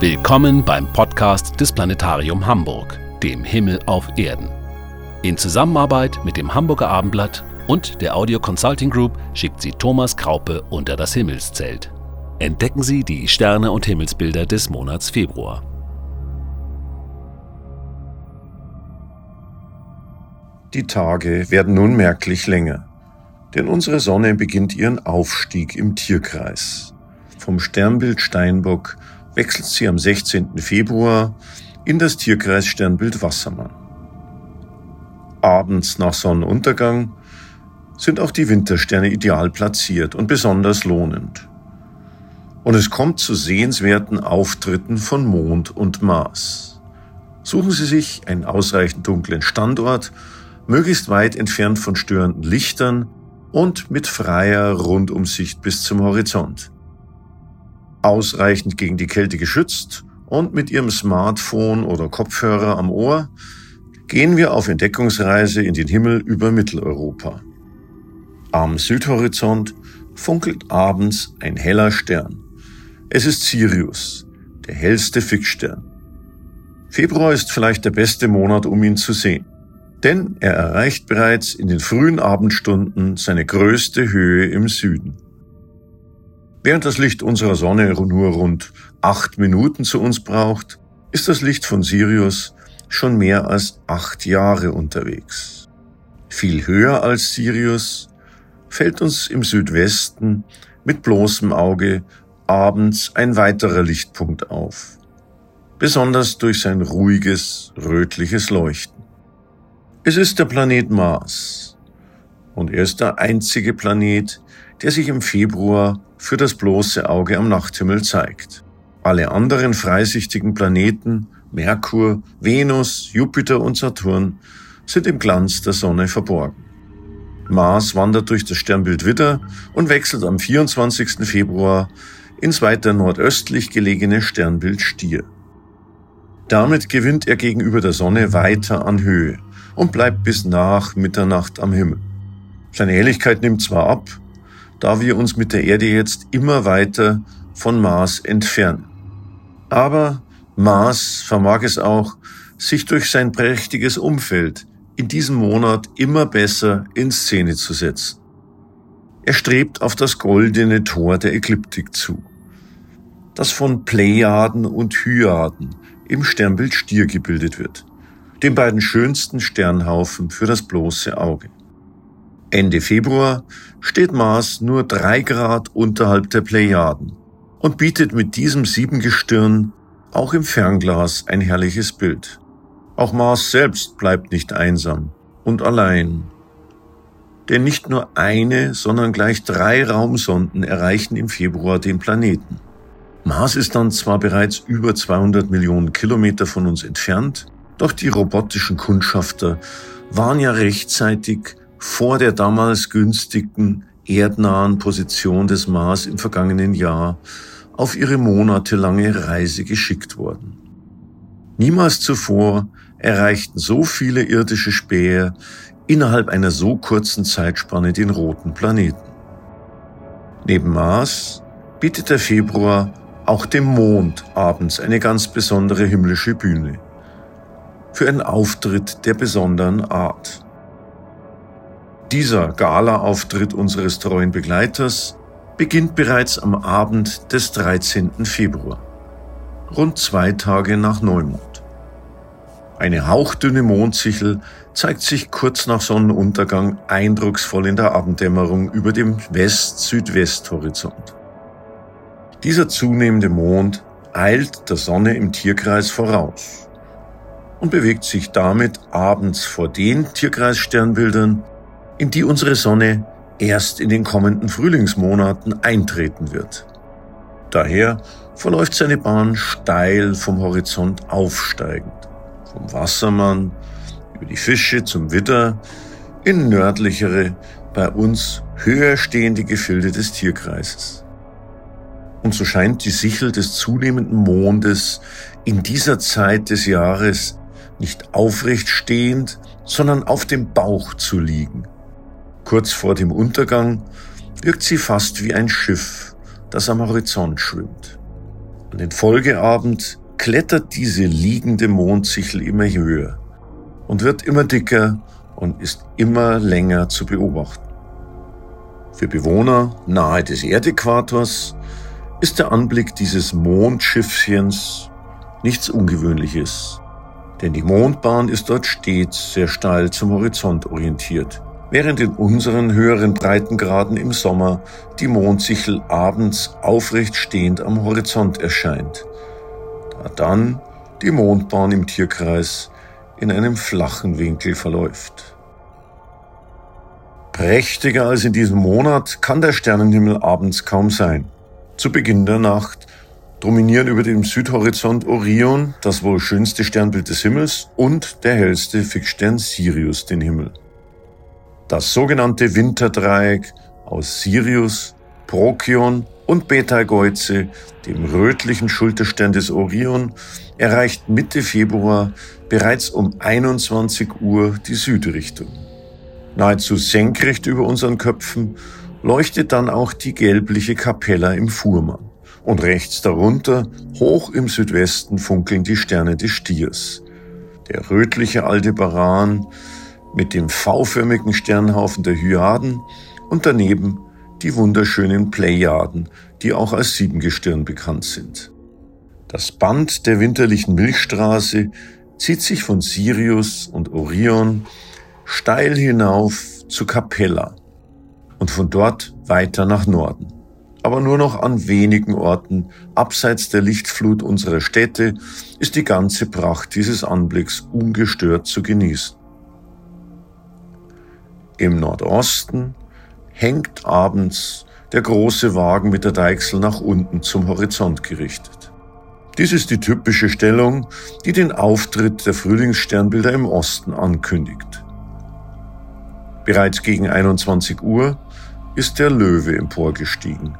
Willkommen beim Podcast des Planetarium Hamburg, dem Himmel auf Erden. In Zusammenarbeit mit dem Hamburger Abendblatt und der Audio Consulting Group schickt sie Thomas Kraupe unter das Himmelszelt. Entdecken Sie die Sterne und Himmelsbilder des Monats Februar. Die Tage werden nun merklich länger, denn unsere Sonne beginnt ihren Aufstieg im Tierkreis. Vom Sternbild Steinbock wechselt sie am 16. Februar in das Tierkreis Sternbild Wassermann. Abends nach Sonnenuntergang sind auch die Wintersterne ideal platziert und besonders lohnend. Und es kommt zu sehenswerten Auftritten von Mond und Mars. Suchen Sie sich einen ausreichend dunklen Standort, möglichst weit entfernt von störenden Lichtern und mit freier Rundumsicht bis zum Horizont ausreichend gegen die Kälte geschützt und mit Ihrem Smartphone oder Kopfhörer am Ohr gehen wir auf Entdeckungsreise in den Himmel über Mitteleuropa. Am Südhorizont funkelt abends ein heller Stern. Es ist Sirius, der hellste Fixstern. Februar ist vielleicht der beste Monat, um ihn zu sehen, denn er erreicht bereits in den frühen Abendstunden seine größte Höhe im Süden. Während das Licht unserer Sonne nur rund acht Minuten zu uns braucht, ist das Licht von Sirius schon mehr als acht Jahre unterwegs. Viel höher als Sirius fällt uns im Südwesten mit bloßem Auge abends ein weiterer Lichtpunkt auf, besonders durch sein ruhiges, rötliches Leuchten. Es ist der Planet Mars und er ist der einzige Planet, der sich im Februar für das bloße Auge am Nachthimmel zeigt. Alle anderen freisichtigen Planeten, Merkur, Venus, Jupiter und Saturn, sind im Glanz der Sonne verborgen. Mars wandert durch das Sternbild Widder und wechselt am 24. Februar ins weiter nordöstlich gelegene Sternbild Stier. Damit gewinnt er gegenüber der Sonne weiter an Höhe und bleibt bis nach Mitternacht am Himmel. Seine Helligkeit nimmt zwar ab, da wir uns mit der Erde jetzt immer weiter von Mars entfernen. Aber Mars vermag es auch, sich durch sein prächtiges Umfeld in diesem Monat immer besser in Szene zu setzen. Er strebt auf das goldene Tor der Ekliptik zu, das von Plejaden und Hyaden im Sternbild Stier gebildet wird, den beiden schönsten Sternhaufen für das bloße Auge. Ende Februar steht Mars nur drei Grad unterhalb der Plejaden und bietet mit diesem Siebengestirn auch im Fernglas ein herrliches Bild. Auch Mars selbst bleibt nicht einsam und allein. Denn nicht nur eine, sondern gleich drei Raumsonden erreichen im Februar den Planeten. Mars ist dann zwar bereits über 200 Millionen Kilometer von uns entfernt, doch die robotischen Kundschafter waren ja rechtzeitig vor der damals günstigen erdnahen Position des Mars im vergangenen Jahr auf ihre monatelange Reise geschickt worden. Niemals zuvor erreichten so viele irdische Späher innerhalb einer so kurzen Zeitspanne den roten Planeten. Neben Mars bietet der Februar auch dem Mond abends eine ganz besondere himmlische Bühne. Für einen Auftritt der besonderen Art. Dieser Gala-Auftritt unseres treuen Begleiters beginnt bereits am Abend des 13. Februar, rund zwei Tage nach Neumond. Eine hauchdünne Mondsichel zeigt sich kurz nach Sonnenuntergang eindrucksvoll in der Abenddämmerung über dem West-Südwest-Horizont. Dieser zunehmende Mond eilt der Sonne im Tierkreis voraus und bewegt sich damit abends vor den Tierkreissternbildern, in die unsere Sonne erst in den kommenden Frühlingsmonaten eintreten wird. Daher verläuft seine Bahn steil vom Horizont aufsteigend, vom Wassermann über die Fische zum Widder in nördlichere, bei uns höher stehende Gefilde des Tierkreises. Und so scheint die Sichel des zunehmenden Mondes in dieser Zeit des Jahres nicht aufrecht stehend, sondern auf dem Bauch zu liegen, Kurz vor dem Untergang wirkt sie fast wie ein Schiff, das am Horizont schwimmt. An den Folgeabend klettert diese liegende Mondsichel immer höher und wird immer dicker und ist immer länger zu beobachten. Für Bewohner nahe des Erdäquators ist der Anblick dieses Mondschiffchens nichts Ungewöhnliches, denn die Mondbahn ist dort stets sehr steil zum Horizont orientiert, während in unseren höheren Breitengraden im Sommer die Mondsichel abends aufrecht stehend am Horizont erscheint, da dann die Mondbahn im Tierkreis in einem flachen Winkel verläuft. Prächtiger als in diesem Monat kann der Sternenhimmel abends kaum sein. Zu Beginn der Nacht dominieren über dem Südhorizont Orion, das wohl schönste Sternbild des Himmels, und der hellste Fixstern Sirius den Himmel. Das sogenannte Winterdreieck aus Sirius, Procyon und Betelgeuse, dem rötlichen Schulterstern des Orion, erreicht Mitte Februar bereits um 21 Uhr die Südrichtung. Nahezu senkrecht über unseren Köpfen leuchtet dann auch die gelbliche Kapella im Fuhrmann. Und rechts darunter, hoch im Südwesten, funkeln die Sterne des Stiers. Der rötliche Aldebaran mit dem V-förmigen Sternhaufen der Hyaden und daneben die wunderschönen Plejaden, die auch als Siebengestirn bekannt sind. Das Band der winterlichen Milchstraße zieht sich von Sirius und Orion steil hinauf zu Capella und von dort weiter nach Norden. Aber nur noch an wenigen Orten, abseits der Lichtflut unserer Städte, ist die ganze Pracht dieses Anblicks ungestört zu genießen. Im Nordosten hängt abends der große Wagen mit der Deichsel nach unten zum Horizont gerichtet. Dies ist die typische Stellung, die den Auftritt der Frühlingssternbilder im Osten ankündigt. Bereits gegen 21 Uhr ist der Löwe emporgestiegen,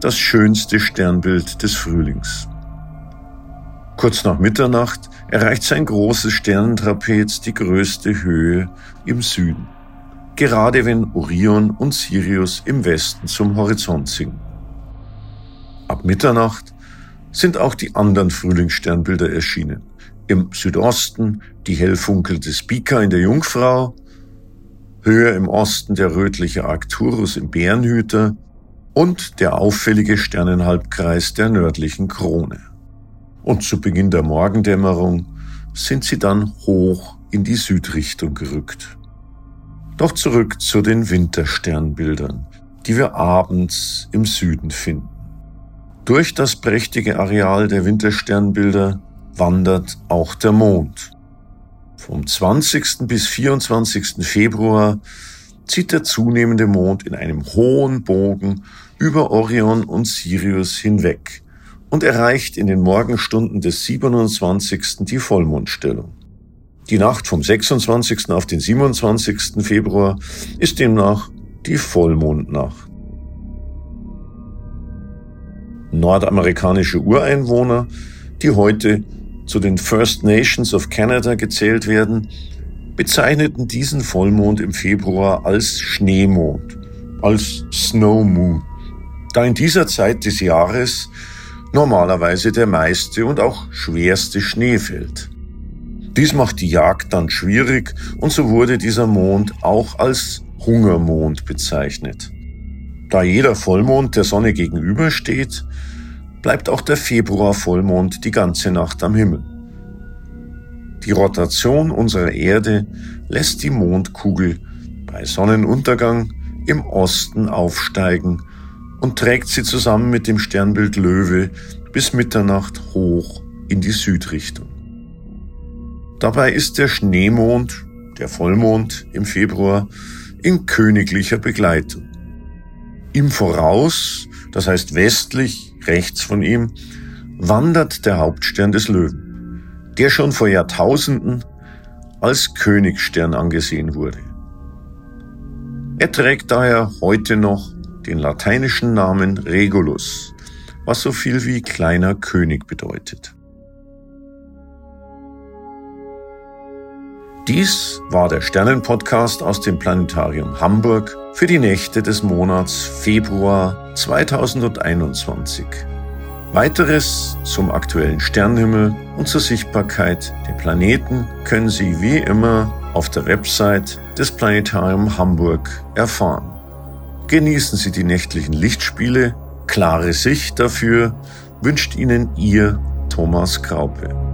das schönste Sternbild des Frühlings. Kurz nach Mitternacht erreicht sein großes Sternentrapez die größte Höhe im Süden, gerade wenn Orion und Sirius im Westen zum Horizont sinken. Ab Mitternacht sind auch die anderen Frühlingssternbilder erschienen. Im Südosten die hell funkelte Spica in der Jungfrau, höher im Osten der rötliche Arcturus im Bärenhüter und der auffällige Sternenhalbkreis der nördlichen Krone. Und zu Beginn der Morgendämmerung sind sie dann hoch in die Südrichtung gerückt. Doch zurück zu den Wintersternbildern, die wir abends im Süden finden. Durch das prächtige Areal der Wintersternbilder wandert auch der Mond. Vom 20. bis 24. Februar zieht der zunehmende Mond in einem hohen Bogen über Orion und Sirius hinweg und erreicht in den Morgenstunden des 27. die Vollmondstellung. Die Nacht vom 26. auf den 27. Februar ist demnach die Vollmondnacht. Nordamerikanische Ureinwohner, die heute zu den First Nations of Canada gezählt werden, bezeichneten diesen Vollmond im Februar als Schneemond, als Snow Moon, da in dieser Zeit des Jahres normalerweise der meiste und auch schwerste Schnee fällt. Dies macht die Jagd dann schwierig und so wurde dieser Mond auch als Hungermond bezeichnet. Da jeder Vollmond der Sonne gegenübersteht, bleibt auch der Februar-Vollmond die ganze Nacht am Himmel. Die Rotation unserer Erde lässt die Mondkugel bei Sonnenuntergang im Osten aufsteigen und trägt sie zusammen mit dem Sternbild Löwe bis Mitternacht hoch in die Südrichtung. Dabei ist der Schneemond, der Vollmond im Februar, in königlicher Begleitung. Ihm voraus, das heißt westlich rechts von ihm, wandert der Hauptstern des Löwen, der schon vor Jahrtausenden als Königsstern angesehen wurde. Er trägt daher heute noch den lateinischen Namen Regulus, was so viel wie kleiner König bedeutet. Dies war der Sternenpodcast aus dem Planetarium Hamburg für die Nächte des Monats Februar 2021. Weiteres zum aktuellen Sternenhimmel und zur Sichtbarkeit der Planeten können Sie wie immer auf der Website des Planetarium Hamburg erfahren. Genießen Sie die nächtlichen Lichtspiele, klare Sicht dafür wünscht Ihnen Ihr Thomas Kraupe.